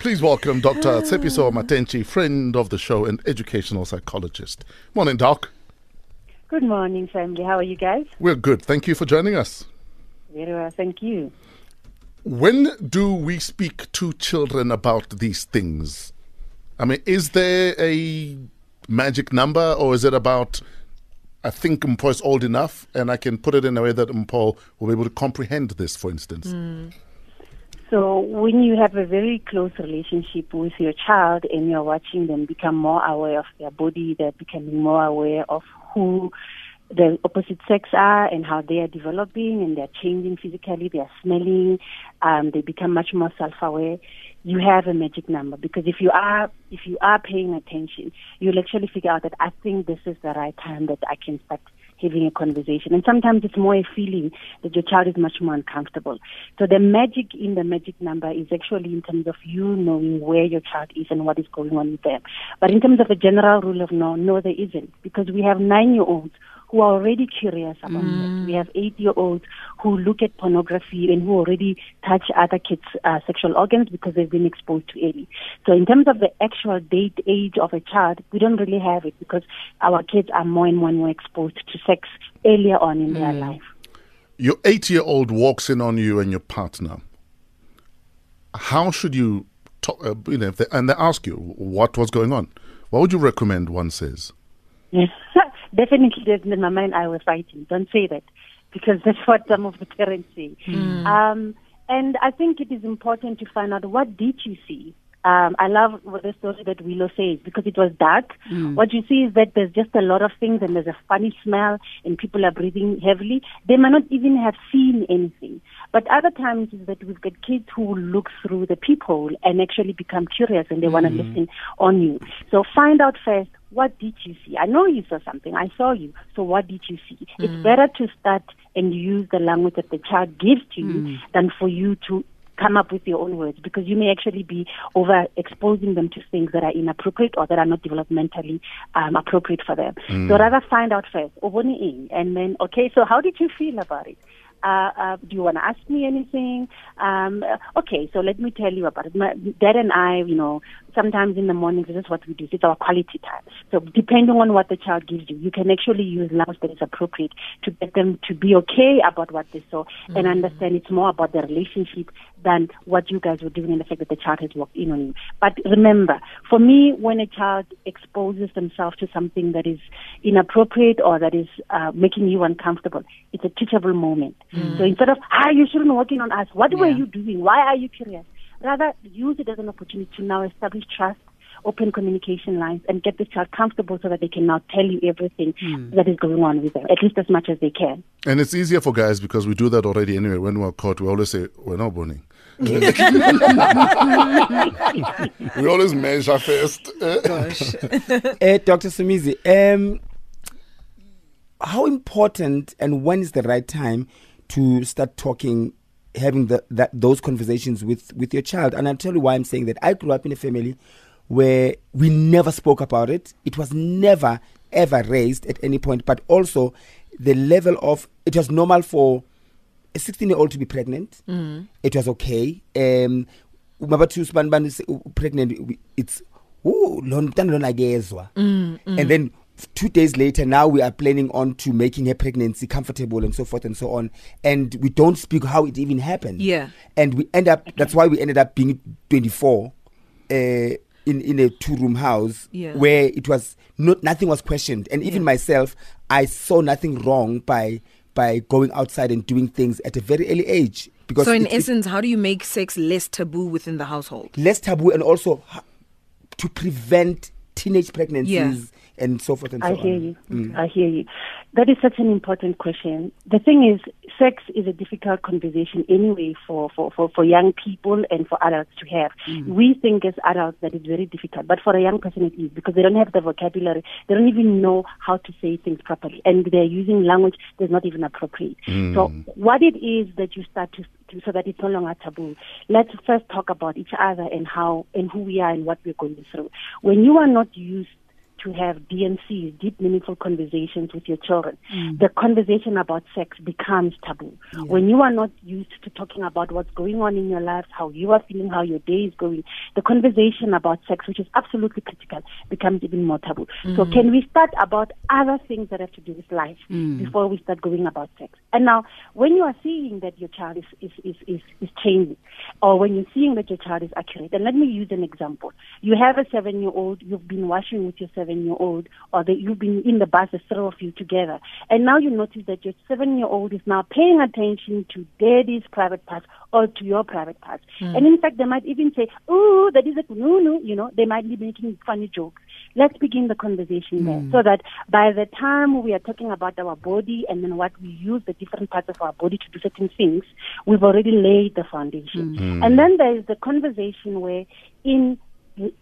Please welcome Dr. Tshepiso Matentjie, friend of the show and educational psychologist. Morning, Doc. Good morning, family. How are you guys? We're good. Thank you for joining us. Very well, thank you. When do we speak to children about these things? I mean, is there a magic number or is it about I think Mpho is old enough and I can put it in a way that Mpho will be able to comprehend this, for instance? Mm. So when you have a very close relationship with your child and you're watching them become more aware of their body, they're becoming more aware of who the opposite sex are and how they are developing and they're changing physically, they're smelling, um, they become much more self-aware. You have a magic number because if you are if you are paying attention, you'll actually figure out that I think this is the right time that I can start having a conversation. And sometimes it's more a feeling that your child is much more uncomfortable. So the magic in the magic number is actually in terms of you knowing where your child is and what is going on with them. But in terms of a general rule of no, no, there isn't because we have nine year olds who are already curious about mm. We have eight year olds who look at pornography and who already touch other kids' uh, sexual organs because they've been exposed to early. So, in terms of the actual date age of a child, we don't really have it because our kids are more and more and more exposed to sex earlier on in mm. their life. Your eight year old walks in on you and your partner. How should you talk, uh, you know, they, and they ask you what was going on? What would you recommend one says? Yes. definitely in my mind I was fighting. Don't say that because that's what some of the parents say. Mm. Um, and I think it is important to find out what did you see. Um, I love the story that Willow says because it was dark. Mm. What you see is that there's just a lot of things and there's a funny smell and people are breathing heavily. They might not even have seen anything. But other times is that we've got kids who look through the peephole and actually become curious and they mm. want to listen on you. So find out first what did you see? I know you saw something. I saw you. So what did you see? Mm. It's better to start and use the language that the child gives to you mm. than for you to come up with your own words because you may actually be over exposing them to things that are inappropriate or that are not developmentally um, appropriate for them. Mm. So rather find out first, and then, okay, so how did you feel about it? Uh, uh, do you want to ask me anything? Um, okay, so let me tell you about it. My dad and I, you know, sometimes in the mornings, this is what we do. It's our quality time. So depending on what the child gives you, you can actually use language that is appropriate to get them to be okay about what they saw mm-hmm. and understand it's more about the relationship than what you guys were doing and the fact that the child has walked in on you. But remember, for me, when a child exposes themselves to something that is inappropriate or that is uh, making you uncomfortable, it's a teachable moment. Mm-hmm. So instead of, ah, you shouldn't walk in on us, what yeah. were you doing? Why are you curious? Rather, use it as an opportunity to now establish trust, open communication lines, and get the child comfortable so that they can now tell you everything mm. that is going on with them, at least as much as they can. And it's easier for guys because we do that already anyway. When we're caught, we always say, we're not burning. we always measure first. Gosh. uh, Dr. Sumizi, um, how important and when is the right time to start talking having the, that those conversations with with your child. And I'll tell you why I'm saying that. I grew up in a family where we never spoke about it. It was never ever raised at any point. But also the level of it was normal for a 16 year old to be pregnant. Mm. It was okay. Um, pregnant it's ooh, mm, mm. and then two days later, now we are planning on to making her pregnancy comfortable and so forth and so on. And we don't speak how it even happened. Yeah. And we end up, that's why we ended up being 24 uh, in, in a two room house yeah. where it was not, nothing was questioned. And even yeah. myself, I saw nothing wrong by, by going outside and doing things at a very early age. Because so in it, essence, it, how do you make sex less taboo within the household? Less taboo and also to prevent teenage pregnancies. Yeah and so forth and so I so hear you. Mm. I hear you. That is such an important question. The thing is, sex is a difficult conversation anyway for, for, for, for young people and for adults to have. Mm. We think as adults that it's very difficult, but for a young person it is because they don't have the vocabulary. They don't even know how to say things properly, and they're using language that's not even appropriate. Mm. So, what it is that you start to so that it's no longer taboo. Let's first talk about each other and how and who we are and what we're going through. When you are not used to have DMCs, deep meaningful conversations with your children, mm. the conversation about sex becomes taboo. When you are not used to talking about what's going on in your life, how you are feeling, how your day is going, the conversation about sex, which is absolutely critical, becomes even more taboo. So mm. can we start about other things that have to do with life mm. before we start going about sex? And now, when you are seeing that your child is, is, is, is, is changing, or when you're seeing that your child is accurate, and let me use an example. You have a seven year old, you've been washing with your seven year old, or that you've been in the bus, the three of you together, and now you notice that your seven year old is now paying attention to daddy's private parts or to your private parts. Hmm. And in fact, they might even say, Oh, that is a no, you know, they might be making funny jokes. Let's begin the conversation there hmm. so that by the time we are talking about our body and then what we use the different parts of our body to do certain things, we've already laid the foundation. Hmm. And then there is the conversation where in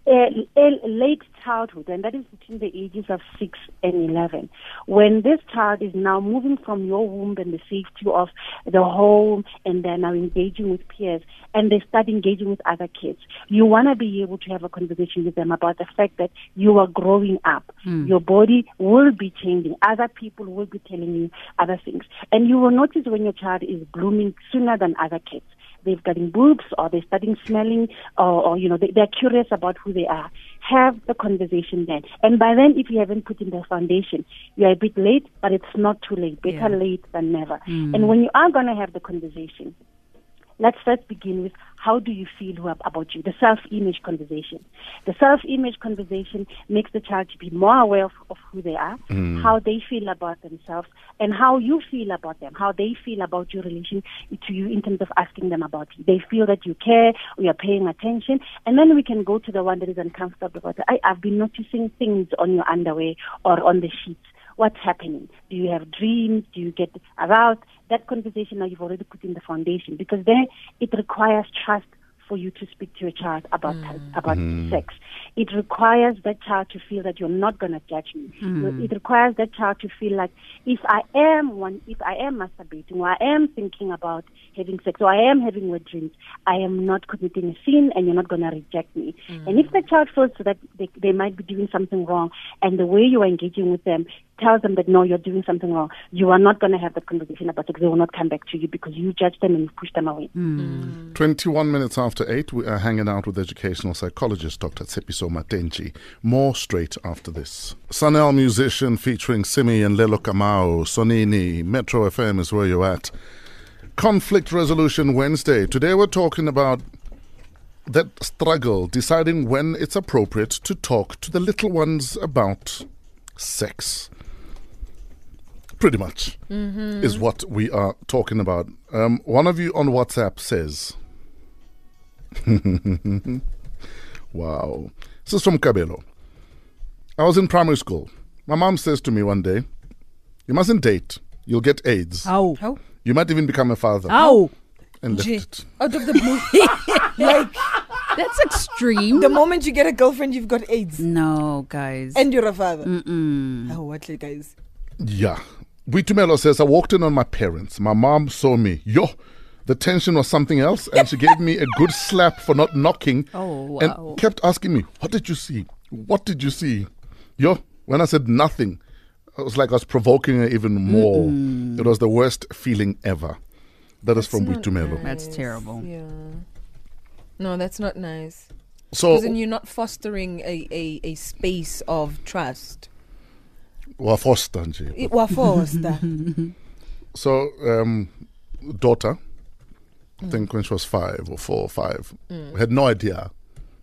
late childhood, and that is between the ages of 6 and 11, when this child is now moving from your womb and the safety of the home, and they're now engaging with peers, and they start engaging with other kids, you want to be able to have a conversation with them about the fact that you are growing up. Hmm. Your body will be changing. Other people will be telling you other things. And you will notice when your child is blooming sooner than other kids they've gotten boobs or they're starting smelling or, or you know they, they're curious about who they are. Have the conversation then. And by then if you haven't put in the foundation you're a bit late but it's not too late. Better Yeah. late than never. Hmm. And when you are going to have the conversation let's first begin with how do you feel about you the self-image conversation. The self-image conversation makes the child to be more aware of, of who they are mm. how they feel about themselves and how you feel about them how they feel about your relation to you in terms of asking them about you. They feel that you care or you're paying attention and then we can go to the one that is uncomfortable. About it. I, i've been noticing things on your underwear or on the sheets what's happening? Do you have dreams? Do you get aroused? That conversation now you've already put in the foundation because then it requires trust for you to speak to your child about mm. about mm-hmm. sex. It requires that child to feel that you're not going to judge me. Mm. It requires that child to feel like if I am one, if I am masturbating, or I am thinking about having sex, or I am having wet dreams, I am not committing a sin, and you're not going to reject me. Mm. And if the child feels that they, they might be doing something wrong, and the way you are engaging with them tells them that no, you're doing something wrong, you are not going to have that conversation about it. They will not come back to you because you judge them and you push them away. Hmm. Hmm. 21 minutes after 8, we are hanging out with educational psychologist Dr. Tshepiso Matentjie. More straight after this. Sun-El musician featuring Simmy and Lelo Kamau, Sonini, Metro FM is where you're at. Conflict Resolution Wednesday. Today we're talking about that struggle, deciding when it's appropriate to talk to the little ones about sex. Pretty much is what we are talking about. Um, one of you on WhatsApp says, Wow. This is from Cabello. I was in primary school. My mom says to me one day, You mustn't date. You'll get AIDS. Ow. How? You might even become a father. Ow. And left Gee. it. Out of the blue. Like, That's extreme. the moment you get a girlfriend, you've got AIDS. no, guys. And you're a father. Mm-mm. Oh, what, guys? Yeah. Boitumelo says, I walked in on my parents. My mom saw me. Yo, the tension was something else. And she gave me a good slap for not knocking. Oh, wow. And kept asking me, What did you see? What did you see? Yo, when I said nothing, it was like I was provoking her even more. It was the worst feeling ever. That is from not Boitumelo. That's terrible. Yeah. No, that's not nice. So, Because then you're not fostering a, a, a space of trust. Wafosta nje. It was forced. So, um, daughter, I think when she was five or four or five, had no idea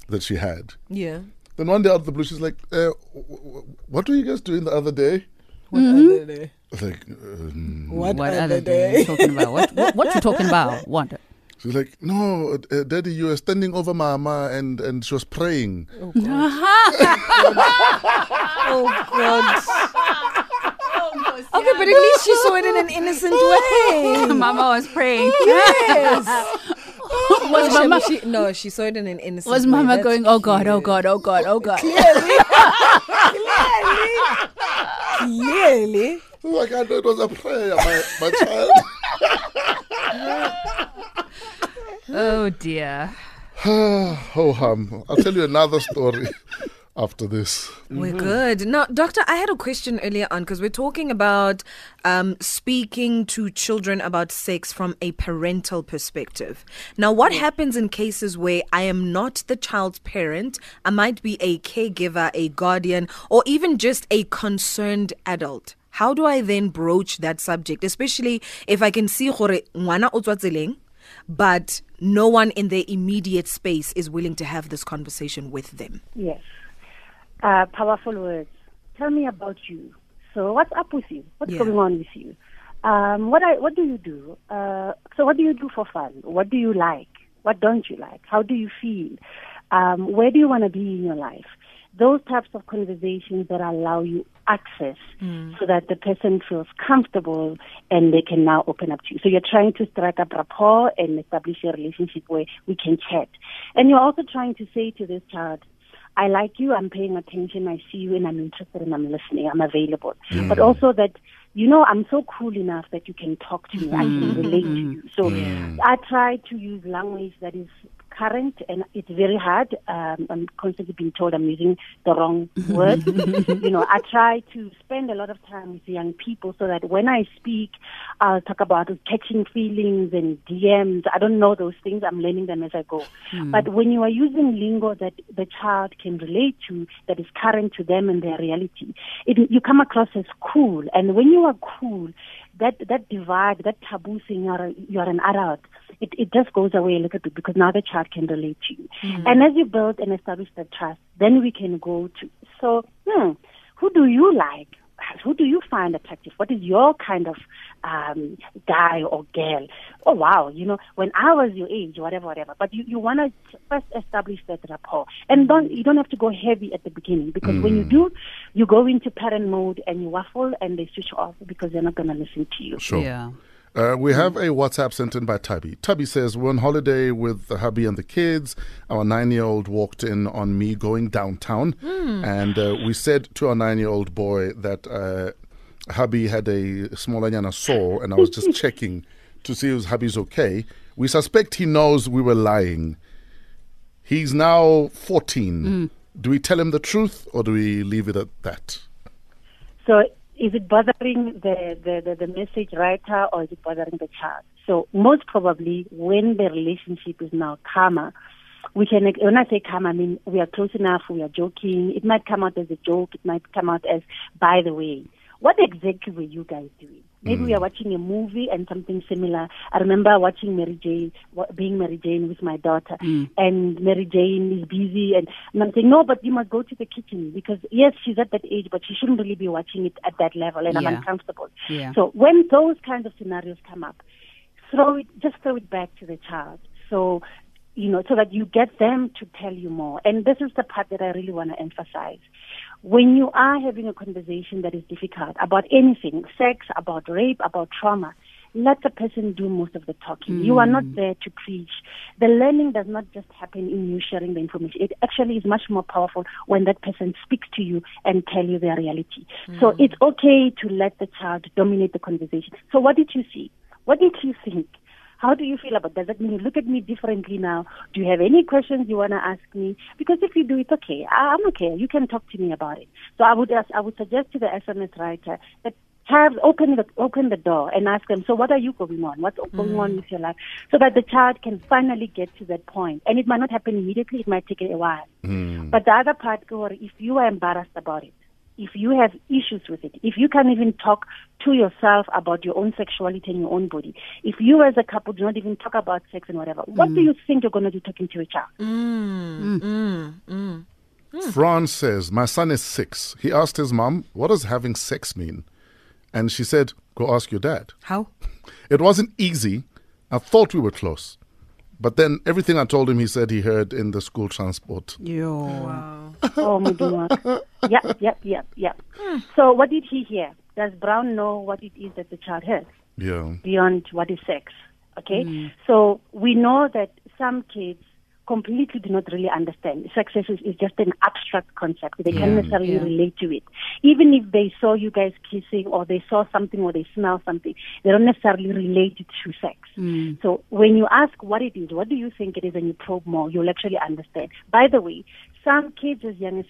that she had. Yeah. Then one day out of the blue, she's like, uh, w- w- "What were you guys doing the other day?" What other day? I was like, um, What, What other other day you day? talking about? What, what, what you talking about? What? She's like, "No, uh, Daddy, you were standing over Mama, and and she was praying." Oh, God. oh God. Okay, but at least she saw it in an innocent way. Mama was praying. Yes. was She- Mama, she, no, she saw it in an innocent was way. Mama That's going, oh God, oh. God, oh God, oh God. Clearly. Clearly. Like I know it was a prayer, my, my child. Oh dear. oh, um, I'll tell you another story after this. We're good. Now, Doctor, I had a question earlier on because we're talking about um, speaking to children about sex from a parental perspective. Now, what happens in cases where I am not the child's parent? I might be a caregiver, a guardian, or even just a concerned adult. How do I then broach that subject, especially if I can see gore ngwana o tswa tseleng, but no one in their immediate space is willing to have this conversation with them? Yes. Uh, powerful words. Tell me about you. So, what's up with you? What's Yeah. going on with you? Um, what I, what do you do? Uh, so, what do you do for fun? What do you like? What don't you like? How do you feel? Um, where do you want to be in your life? Those types of conversations that allow you access hmm. so that the person feels comfortable and they can now open up to you. So you're trying to strike up rapport and establish a relationship where we can chat. And you're also trying to say to this child, I like you, I'm paying attention, I see you, and I'm interested and I'm listening, I'm available. But also that, you know, I'm so cool enough that you can talk to me, I can hmm. relate to you. So hmm. I try to use language that is current and it's very hard. Um, I'm constantly being told I'm using the wrong word. you know, I try to spend a lot of time with young people so that when I speak, I'll talk about catching feelings and DMs. I don't know those things. I'm learning them as I go. But when you are using lingo that the child can relate to, that is current to them and their reality, it, you come across as cool. And when you are cool, that that divide, that taboo saying you're, you're an adult, it, it just goes away a little bit because now the child can relate to you. And as you build and establish the trust, then we can go to, so, hmm, who do you like? Who do you find attractive? What is your kind of um, guy or girl? Oh wow, you know, when I was your age, whatever, whatever. But you, you want to first establish that rapport, and don't you don't have to go heavy at the beginning because when you do, you go into parent mode and you waffle and they switch off because they're not going to listen to you. Sure. Yeah. Uh, we have a WhatsApp sent in by Tubby. Tubby says, We're on holiday with the hubby and the kids. Our nine year old walked in on me going downtown. And uh, we said to our nine year old boy that uh, hubby had a small anyana sore, and I was just checking to see if hubby's okay. We suspect he knows we were lying. He's now 14. Do we tell him the truth or do we leave it at that? So is it bothering the, the, the, the message writer or is it bothering the child? So most probably when the relationship is now calmer, we can, when I say calm, I mean we are close enough, we are joking. It might come out as a joke, it might come out as, by the way, what exactly were you guys doing? Maybe we are mm. watching a movie and something similar. I remember watching Mary Jane, being Mary Jane with my daughter, mm. and Mary Jane is busy, and, and I'm saying, no, but you must go to the kitchen because yes, she's at that age, but she shouldn't really be watching it at that level, and I'm uncomfortable. Yeah. So when those kinds of scenarios come up, throw it, just throw it back to the child. So, you know, so that you get them to tell you more. And this is the part that I really want to emphasize. When you are having a conversation that is difficult about anything, sex, about rape, about trauma, let the person do most of the talking. You are not mm. there to preach. The learning does not just happen in you sharing the information. It actually is much more powerful when that person speaks to you and tell you their reality. So mm. it's okay to let the child dominate the conversation. So what did you see? What did you think? How do you feel about Does that mean you look at me differently now? Do you have any questions you want to ask me? Because if you do, it's okay. I'm okay. You can talk to me about it. So I would ask, I would suggest to the SMS writer that have open the open the door and ask them. So what are you going on? What's going on mm. with your life? So that the child can finally get to that point. And it might not happen immediately. It might take a while. Mm. But the other part, if you are embarrassed about it, if you have issues with it, if you can't even talk to yourself about your own sexuality and your own body, if you as a couple do not even talk about sex and whatever, what do mm. you think you're going to do talking to your child? Franz says, My son is six. He asked his mom, What does having sex mean? And she said, Go ask your dad. How? It wasn't easy. I thought we were close. But then everything I told him, he said he heard in the school transport. Yo. Oh, Muduma. Yep, yep, yep, yep. So what did he hear? Does Brown know what it is that the child heard? Yeah. beyond what is sex. Okay? Mm. So we know that some kids completely do not really understand. Sex is, is just an abstract concept. They can't necessarily yeah. relate to it. Even if they saw you guys kissing or they saw something or they smell something, they don't necessarily relate it to sex. Mm. So when you ask what it is, what do you think it is, and you probe more, you'll actually understand. By the way, some kids as young as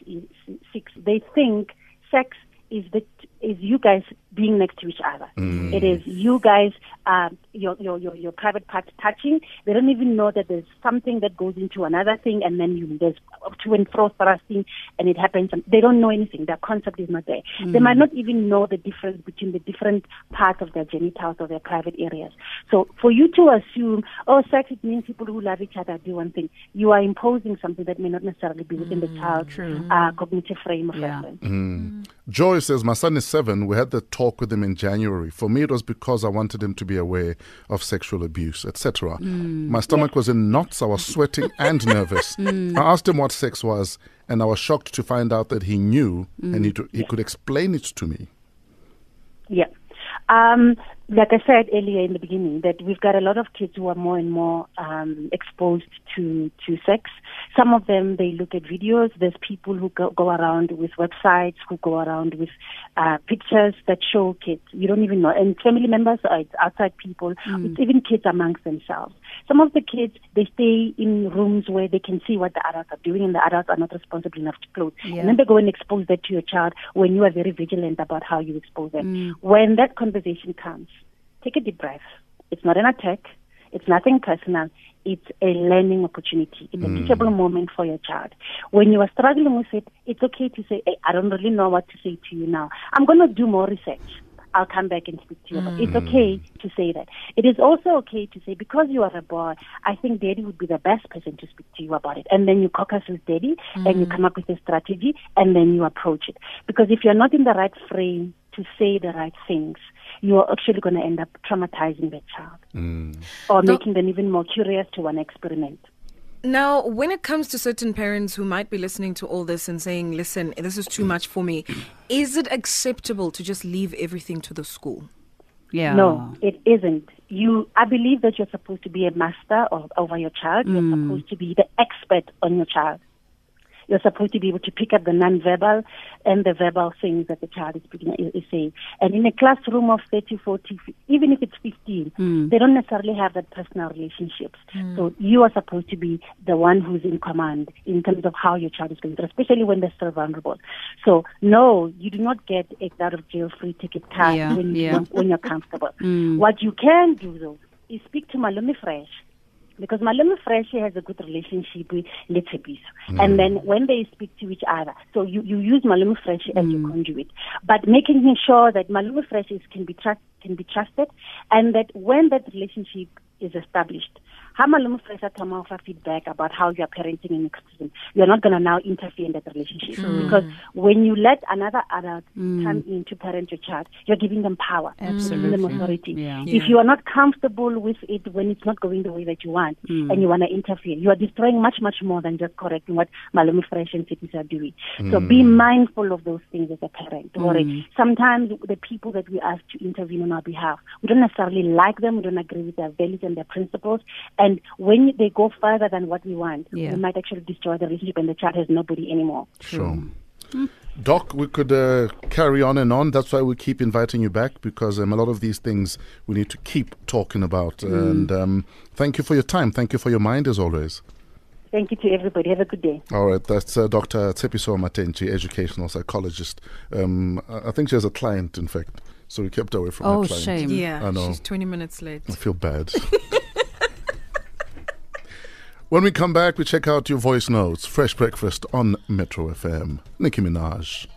six, they think sex is the is you guys being next to each other. It is you guys, um, your, your your your private part touching. They don't even know that there's something that goes into another thing, and then you there's to and fro thrusting, and it happens. They don't know anything. Their concept is not there. They might not even know the difference between the different parts of their genitals or their private areas. So for you to assume, oh, sex it means people who love each other do one thing, you are imposing something that may not necessarily be within the child's uh, cognitive frame of Yeah. reference. Joy says, My son is seven. We had the talk with him in January. For me, it was because I wanted him to be aware of sexual abuse, etc. My stomach was in knots. I was sweating and nervous. I asked him what sex was, and I was shocked to find out that he knew and he, he could explain it to me. Yeah. Um, like I said earlier in the beginning, that we've got a lot of kids who are more and more um, exposed to to sex. Some of them they look at videos. There's people who go, go around with websites, who go around with uh, pictures that show kids. You don't even know, and family members, uh, it's outside people, it's even kids amongst themselves. Some of the kids they stay in rooms where they can see what the adults are doing, and the adults are not responsible enough to close. And then they go and expose that to your child when you are very vigilant about how you expose them. When that conversation comes, take a deep breath. It's not an attack. It's nothing personal. It's a learning opportunity. It's a hmm. teachable moment for your child. When you are struggling with it, it's okay to say, hey, I don't really know what to say to you now. I'm going to do more research. I'll come back and speak to you. about it. It's hmm. okay to say that. It is also okay to say, because you are a boy, I think daddy would be the best person to speak to you about it. And then you caucus with daddy and you hmm. come up with a strategy and then you approach it. Because if you're not in the right frame to say the right things, you are actually going to end up traumatizing that child mm. or making them even more curious to want to experiment. Now, when it comes to certain parents who might be listening to all this and saying, listen, this is too much for me, is it acceptable to just leave everything to the school? Yeah. No, it isn't. You, I believe that you're supposed to be a master of, over your child. You're mm. supposed to be the expert on your child. You're supposed to be able to pick up the non-verbal and the verbal things that the child is, speaking, is, saying. And in a classroom of 30, 40, even if it's 15, hmm. they don't necessarily have that personal relationships. Hmm. So you are supposed to be the one who's in command in terms of how your child is going through, especially when they're still vulnerable. So no, you do not get a out of jail free ticket card Yeah, when, yeah. when you're comfortable. Hmm. What you can do though is speak to Malumi Fresh because Malumi Fresh has a good relationship with Letsepiso. Mm. And then when they speak to each other, so you, you use Malumi Fresh as your mm. conduit, but making sure that Malumi Fresh is, can be trust, can be trusted, and that when that relationship is established, how Malumi Fresh can offer feedback about how you are parenting in extreme. You're not going to now interfere in that relationship because when you let another adult mm. come in to parent your child, you're giving them power, you're giving them authority. Yeah. If you are not comfortable with it when it's not going the way that you want mm. and you want to interfere, you are destroying much, much more than just correcting what Fresh and cities are doing. So be mm. mindful of those things as a parent. Don't worry. Sometimes the people that we ask to intervene on our behalf, we don't necessarily like them, we don't agree with their values and their principles. And when they go further than what we want, Yeah. we might actually destroy the relationship and the child has nobody anymore. Sure. Doc, we could uh, carry on and on. That's why we keep inviting you back because um, a lot of these things we need to keep talking about. And um, thank you for your time. Thank you for your mind as always. Thank you to everybody. Have a good day. All right, that's uh, Dr. Tshepiso Matentjie, educational psychologist. Um, I I think she has a client, in fact, so we kept away from Oh, her client. shame. Yeah, I know. she's 20 minutes late. I feel bad. when we come back, we check out your voice notes. Fresh breakfast on Metro FM. Nicki Minaj.